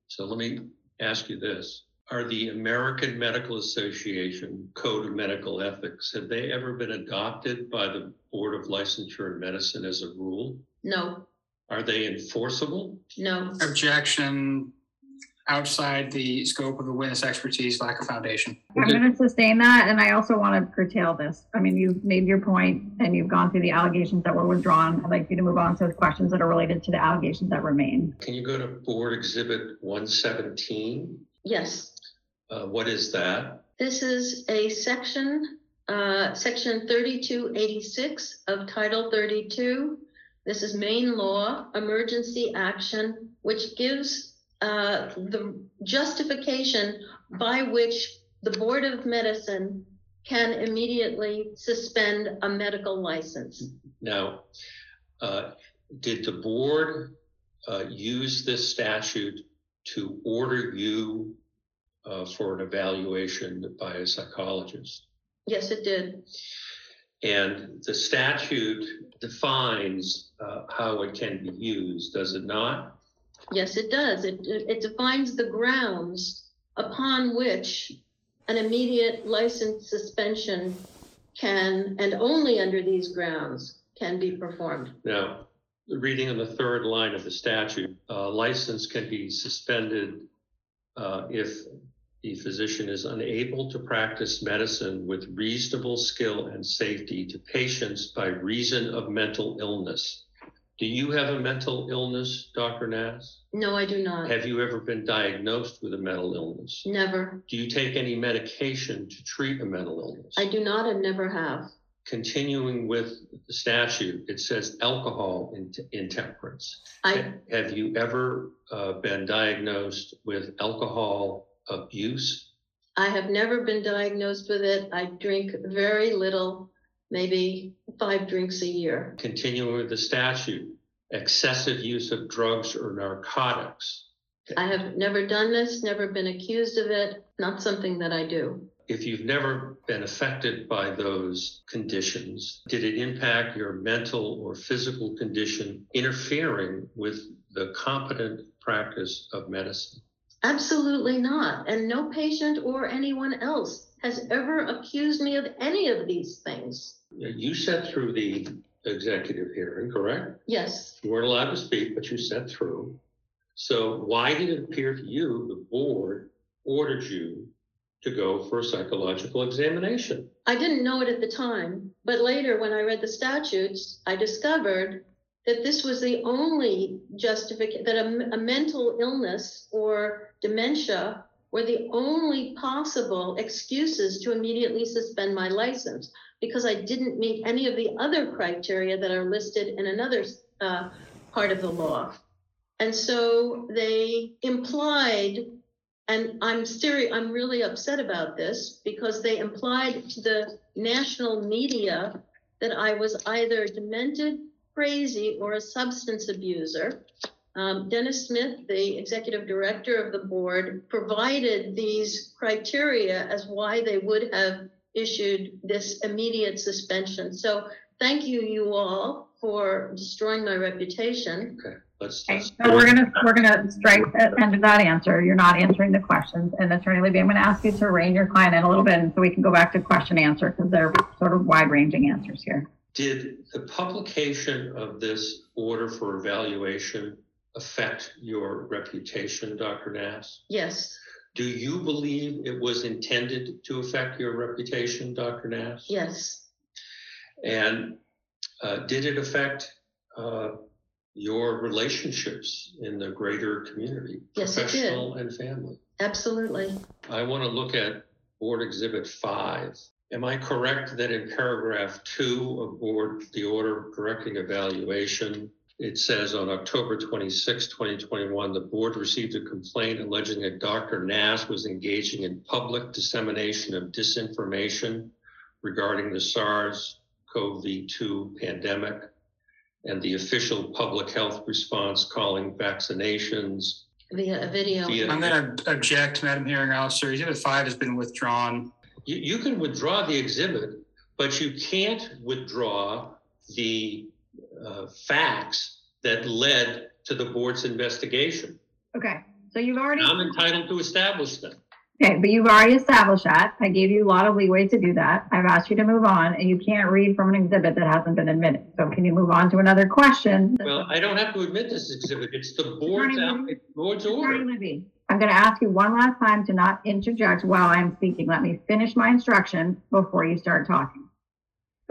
Speaker 5: So let me ask you this. Are the American Medical Association Code of Medical Ethics, have they ever been adopted by the Board of Licensure in Medicine as a rule?
Speaker 2: No,
Speaker 5: Are they enforceable?
Speaker 2: no,
Speaker 4: Objection outside the scope of the witness expertise, lack of foundation.
Speaker 3: I'm gonna sustain that, and I also want to curtail this. I mean, you've made your point and you've gone through the allegations that were withdrawn. I'd like you to move on to the questions that are related to the allegations that remain.
Speaker 5: Can you go to Board Exhibit 117?
Speaker 2: yes.
Speaker 5: Uh, what is that?
Speaker 2: This is a section, uh, section thirty-two eighty-six of Title thirty-two. This is Maine law, emergency action, which gives, uh, the justification by which the Board of Medicine can immediately suspend a medical license.
Speaker 5: Now, uh, did the board uh, use this statute to order you uh, for an evaluation by a psychologist?
Speaker 2: Yes, it did.
Speaker 5: And the statute defines uh, how it can be used, does it not?
Speaker 2: Yes, it does. It, it defines the grounds upon which an immediate license suspension can, and only under these grounds, can be performed.
Speaker 5: Now, the reading on the third line of the statute, uh, license can be suspended uh, if the physician is unable to practice medicine with reasonable skill and safety to patients by reason of mental illness. Do you have a mental illness, Dr. Nass?
Speaker 2: No, I do not.
Speaker 5: Have you ever been diagnosed with a mental illness?
Speaker 2: Never.
Speaker 5: Do you take any medication to treat a mental illness?
Speaker 2: I do not and never have.
Speaker 5: Continuing with the statute, it says alcohol in- intemperance.
Speaker 2: I,
Speaker 5: Have you ever uh, been diagnosed with alcohol abuse?
Speaker 2: I have never been diagnosed with it. I drink very little, maybe five drinks a year.
Speaker 5: Continuing with the statute, excessive use of drugs or narcotics.
Speaker 2: I have never done this, never been accused of it, not something that I do.
Speaker 5: If you've never been affected by those conditions, did it impact your mental or physical condition interfering with the competent practice of medicine?
Speaker 2: Absolutely not. And no patient or anyone else has ever accused me of any of these things.
Speaker 5: You sat through the executive hearing, correct?
Speaker 2: Yes,
Speaker 5: You weren't allowed to speak, but you sat through. So why did it appear to you the board ordered you to go for a psychological examination?
Speaker 2: I didn't know it at the time, but later when I read the statutes, I discovered that this was the only justification, that a, a mental illness or dementia were the only possible excuses to immediately suspend my license because I didn't meet any of the other criteria that are listed in another uh, part of the law. And so they implied, and I'm serious, I'm really upset about this because they implied to the national media that I was either demented, crazy, or a substance abuser. Um, Dennis Smith, the executive director of the board, provided these criteria as why they would have issued this immediate suspension. So thank you, you all, for destroying my reputation.
Speaker 5: Let's,
Speaker 3: Okay,
Speaker 5: let's,
Speaker 3: so we're gonna, we're gonna strike at the end of that answer. You're not answering the questions. And Attorney Libby, I'm gonna ask you to rein your client in a little bit and so we can go back to question answer because they're sort of wide ranging answers here.
Speaker 5: did the publication of this order for evaluation affect your reputation, Dr. Nass?
Speaker 2: Yes,
Speaker 5: Do you believe it was intended to affect your reputation, Dr. Nass?
Speaker 2: yes,
Speaker 5: And uh, did it affect uh, your relationships in the greater community?
Speaker 2: Yes, it did.
Speaker 5: Professional and family?
Speaker 2: absolutely.
Speaker 5: I want to look at Board Exhibit 5. Am I correct that in paragraph 2 of Board, the order correcting evaluation, it says on October 26, 2021, the board received a complaint alleging that Dr. Nass was engaging in public dissemination of disinformation regarding the SARS-CoV-2 pandemic and the official public health response calling vaccinations
Speaker 2: Via a video.
Speaker 5: via
Speaker 4: I'm going to object, Madam Hearing Officer. Exhibit five has been withdrawn.
Speaker 5: You, you can withdraw the exhibit, but you can't withdraw the uh, facts that led to the board's investigation.
Speaker 3: Okay, so you've already,
Speaker 5: I'm entitled to establish them.
Speaker 3: okay, but you've already established that. I gave you a lot of leeway to do that. I've asked you to move on and you can't read from an exhibit that hasn't been admitted. So can you move on to another question?
Speaker 5: Well, I don't have to admit this exhibit. It's the board's, board's order.
Speaker 3: Libby, I'm going to ask you one last time to not interject while I'm speaking. Let me finish my instruction before you start talking.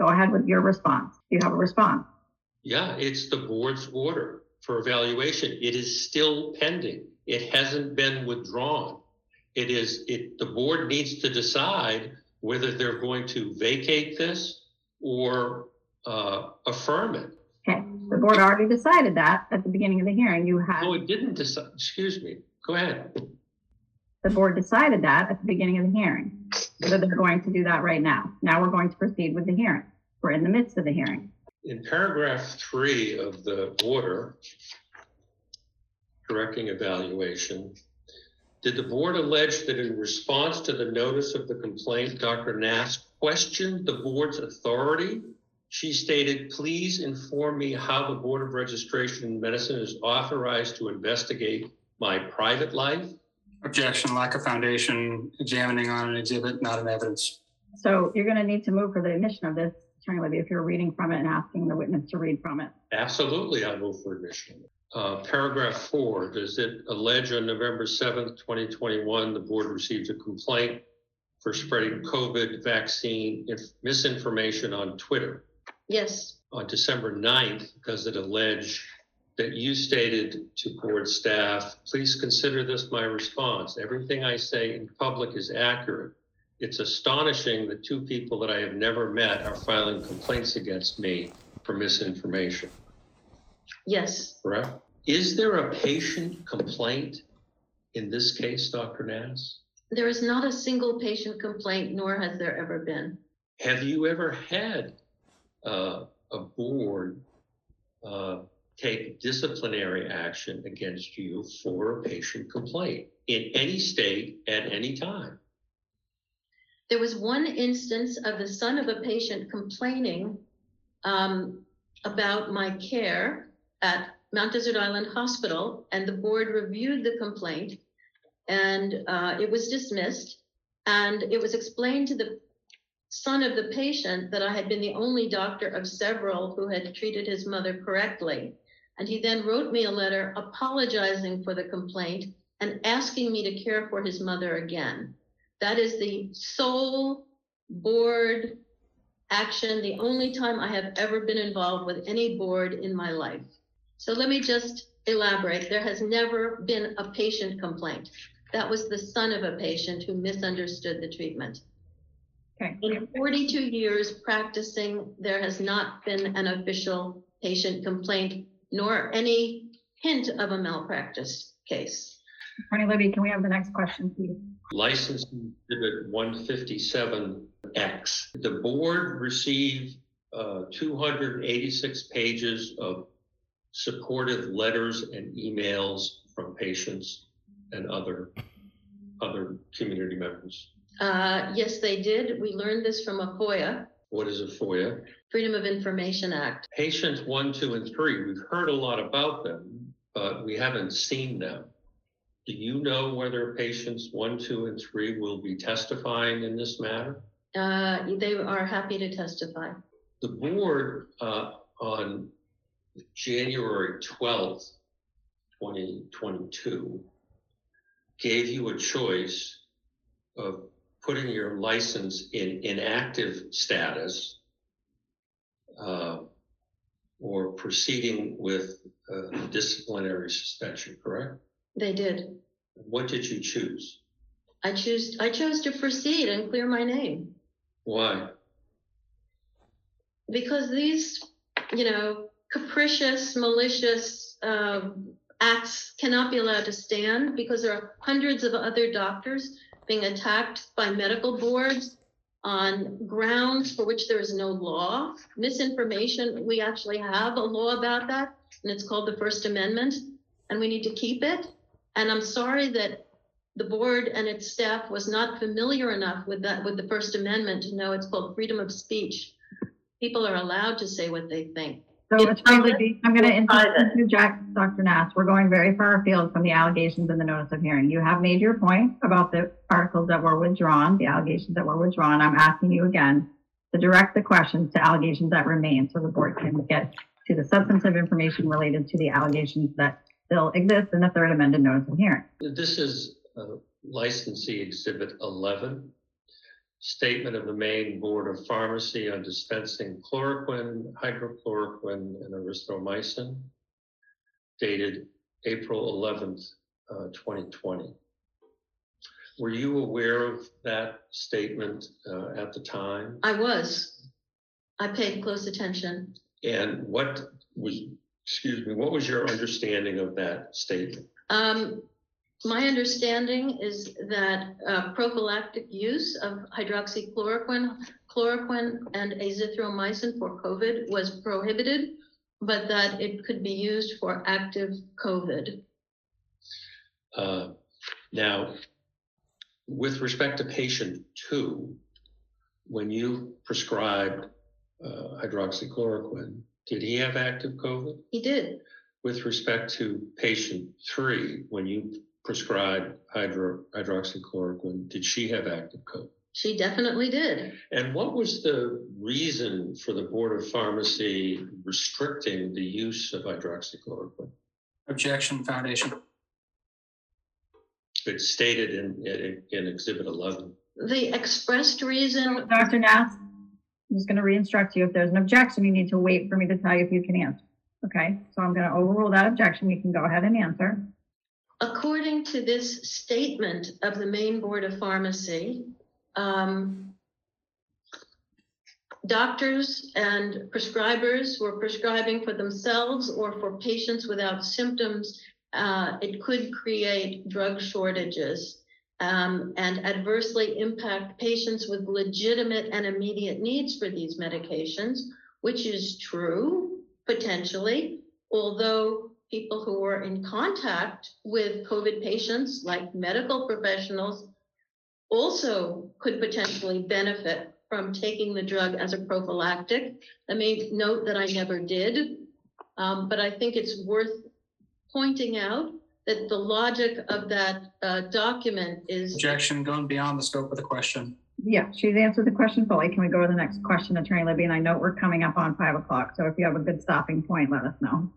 Speaker 3: Go ahead with your response. You have a response?
Speaker 5: Yeah, it's the board's order for evaluation. It is still pending. It hasn't been withdrawn. It is, it, the board needs to decide whether they're going to vacate this or uh, affirm it.
Speaker 3: Okay, the board already decided that at the beginning of the hearing. You had,
Speaker 5: No, it didn't decide, excuse me, go ahead.
Speaker 3: the board decided that at the beginning of the hearing. So they're going to do that right now. Now we're going to proceed with the hearing. We're in the midst of the hearing.
Speaker 5: In paragraph three of the order, correcting evaluation, did the board allege that in response to the notice of the complaint, Dr. Nass questioned the board's authority? She stated, please inform me how the Board of Registration in Medicine is authorized to investigate my private life?
Speaker 4: Objection, lack of foundation, examining on an exhibit, not an evidence.
Speaker 3: So you're going to need to move for the admission of this, Attorney Libby, if you're reading from it and asking the witness to read from it.
Speaker 5: Absolutely, I move for admission. Uh, paragraph four, does it allege on November seventh, twenty twenty-one, the board received a complaint for spreading COVID vaccine if misinformation on Twitter?
Speaker 2: Yes,
Speaker 5: On December 9th, does it allege that you stated to board staff, please consider this my response. Everything I say in public is accurate. It's astonishing that two people that I have never met are filing complaints against me for misinformation
Speaker 2: yes,
Speaker 5: correct? Is there a patient complaint in this case, Dr. Nass?
Speaker 2: there is not a single patient complaint, nor has there ever been.
Speaker 5: Have you ever had uh, a board uh, take disciplinary action against you for a patient complaint in any state at any time?
Speaker 2: There was one instance of the son of a patient complaining um, about my care at Mount Desert Island Hospital, and the board reviewed the complaint, and uh, it was dismissed. And it was explained to the son of the patient that I had been the only doctor of several who had treated his mother correctly. And he then wrote me a letter apologizing for the complaint and asking me to care for his mother again. That is the sole board action, the only time I have ever been involved with any board in my life. So let me just elaborate. There has never been a patient complaint. That was the son of a patient who misunderstood the treatment.
Speaker 3: Okay.
Speaker 2: In 42 years practicing, there has not been an official patient complaint, nor any hint of a malpractice case.
Speaker 3: Attorney Libby, can we have the next question, please?
Speaker 5: License Exhibit 157X. The board received uh, 286 pages of supportive letters and emails from patients and other, other community members.
Speaker 2: Uh, yes, they did. We learned this from a FOIA.
Speaker 5: What is a FOIA?
Speaker 2: Freedom of Information Act.
Speaker 5: Patients one, two, and three, we've heard a lot about them, but we haven't seen them. Do you know whether patients one, two, and three will be testifying in this matter?
Speaker 2: Uh, they are happy to testify.
Speaker 5: The board, uh, on January twelfth, twenty twenty-two, gave you a choice of putting your license in inactive status uh, or proceeding with uh, disciplinary suspension, correct?
Speaker 2: They did.
Speaker 5: What did you choose?
Speaker 2: I choose, I chose to proceed and clear my name
Speaker 5: Why?
Speaker 2: because these, you know, capricious, malicious, um, acts cannot be allowed to stand because there are hundreds of other doctors being attacked by medical boards on grounds for which there is no law. Misinformation, we actually have a law about that, and it's called the First Amendment, and we need to keep it. And I'm sorry that the board and its staff was not familiar enough with that, with the First Amendment to know it's called freedom of speech. People are allowed to say what they think.
Speaker 3: So
Speaker 2: It's
Speaker 3: Attorney
Speaker 2: private.
Speaker 3: Libby, I'm going to
Speaker 2: It's private.
Speaker 3: interject, Dr. Nass. We're going very far afield from the allegations in the notice of hearing. You have made your point about the articles that were withdrawn, the allegations that were withdrawn. I'm asking you again to direct the questions to allegations that remain so the board can get to the substantive information related to the allegations that still exist in the third amended notice of hearing.
Speaker 5: This is uh, licensee exhibit 11. Statement of the Maine Board of Pharmacy on dispensing chloroquine, hydrochloroquine, and erythromycin dated April 11th, uh, 2020. Were you aware of that statement uh, at the time?
Speaker 2: I was. I paid close attention.
Speaker 5: And what was, excuse me, what was your understanding of that statement?
Speaker 2: Um, my understanding is that uh, prophylactic use of hydroxychloroquine, chloroquine, and azithromycin for COVID was prohibited, but that it could be used for active COVID.
Speaker 5: Uh, Now, with respect to patient two, when you prescribed uh, hydroxychloroquine, did he have active COVID?
Speaker 2: He did.
Speaker 5: With respect to patient three, when you prescribed hydro, hydroxychloroquine, did she have active COVID?
Speaker 2: She definitely did.
Speaker 5: And what was the reason for the Board of Pharmacy restricting the use of hydroxychloroquine?
Speaker 4: Objection, Foundation.
Speaker 5: It's stated in, in, in Exhibit 11.
Speaker 2: The expressed reason,
Speaker 3: Dr. Nass, I'm just going to re-instruct you. If there's an objection, you need to wait for me to tell you if you can answer. Okay, so I'm going to overrule that objection. You can go ahead and answer.
Speaker 2: according to this statement of the Maine Board of Pharmacy, um, doctors and prescribers were prescribing for themselves or for patients without symptoms. Uh, it could create drug shortages um, and adversely impact patients with legitimate and immediate needs for these medications, which is true potentially, although people who were in contact with COVID patients, like medical professionals, also could potentially benefit from taking the drug as a prophylactic. Let me note that I never did, um, but I think it's worth pointing out that the logic of that uh, document is
Speaker 4: Objection going beyond the scope of the question.
Speaker 3: Yeah, she's answered the question fully. Can we go to the next question, Attorney Libby? And I know we're coming up on five o'clock, so if you have a good stopping point, let us know.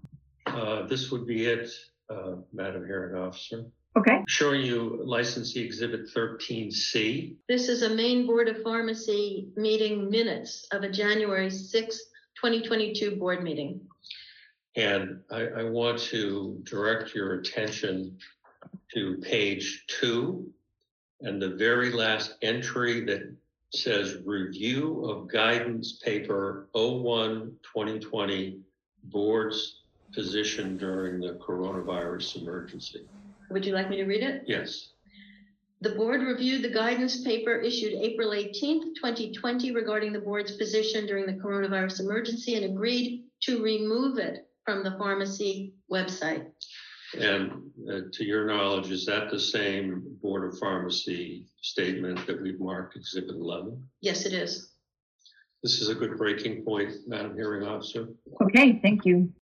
Speaker 5: Uh, This would be it, uh, Madam Hearing Officer.
Speaker 3: Okay,
Speaker 5: Showing you licensee exhibit thirteen C.
Speaker 2: This is a Maine Board of Pharmacy meeting minutes of a January sixth, twenty twenty-two board meeting.
Speaker 5: And I, I want to direct your attention to page two and the very last entry that says review of guidance paper 01 2020 board's position during the coronavirus emergency.
Speaker 2: Would you like me to read it?
Speaker 5: Yes.
Speaker 2: The board reviewed the guidance paper issued April eighteenth, twenty twenty regarding the board's position during the coronavirus emergency and agreed to remove it from the pharmacy website.
Speaker 5: And uh, to your knowledge, is that the same Board of Pharmacy statement that we've marked exhibit 11?
Speaker 2: Yes, it is.
Speaker 5: This is a good breaking point, Madam Hearing Officer.
Speaker 3: Okay, thank you.